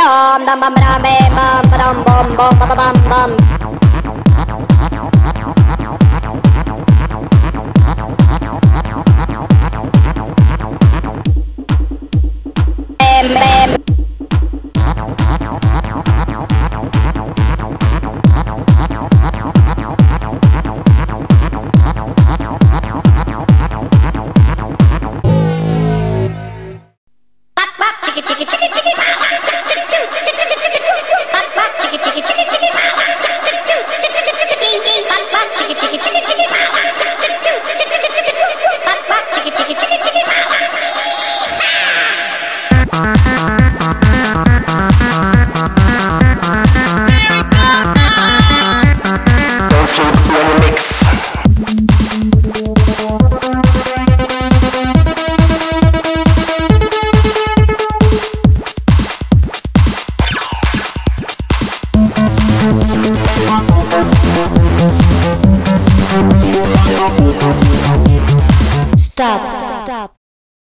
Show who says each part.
Speaker 1: dum dum bum dum bum bum bum bum bum. Bum bum Chicky, chicky, chicky, chicky, chicky, chicky, chicky, chicky.
Speaker 2: штаб.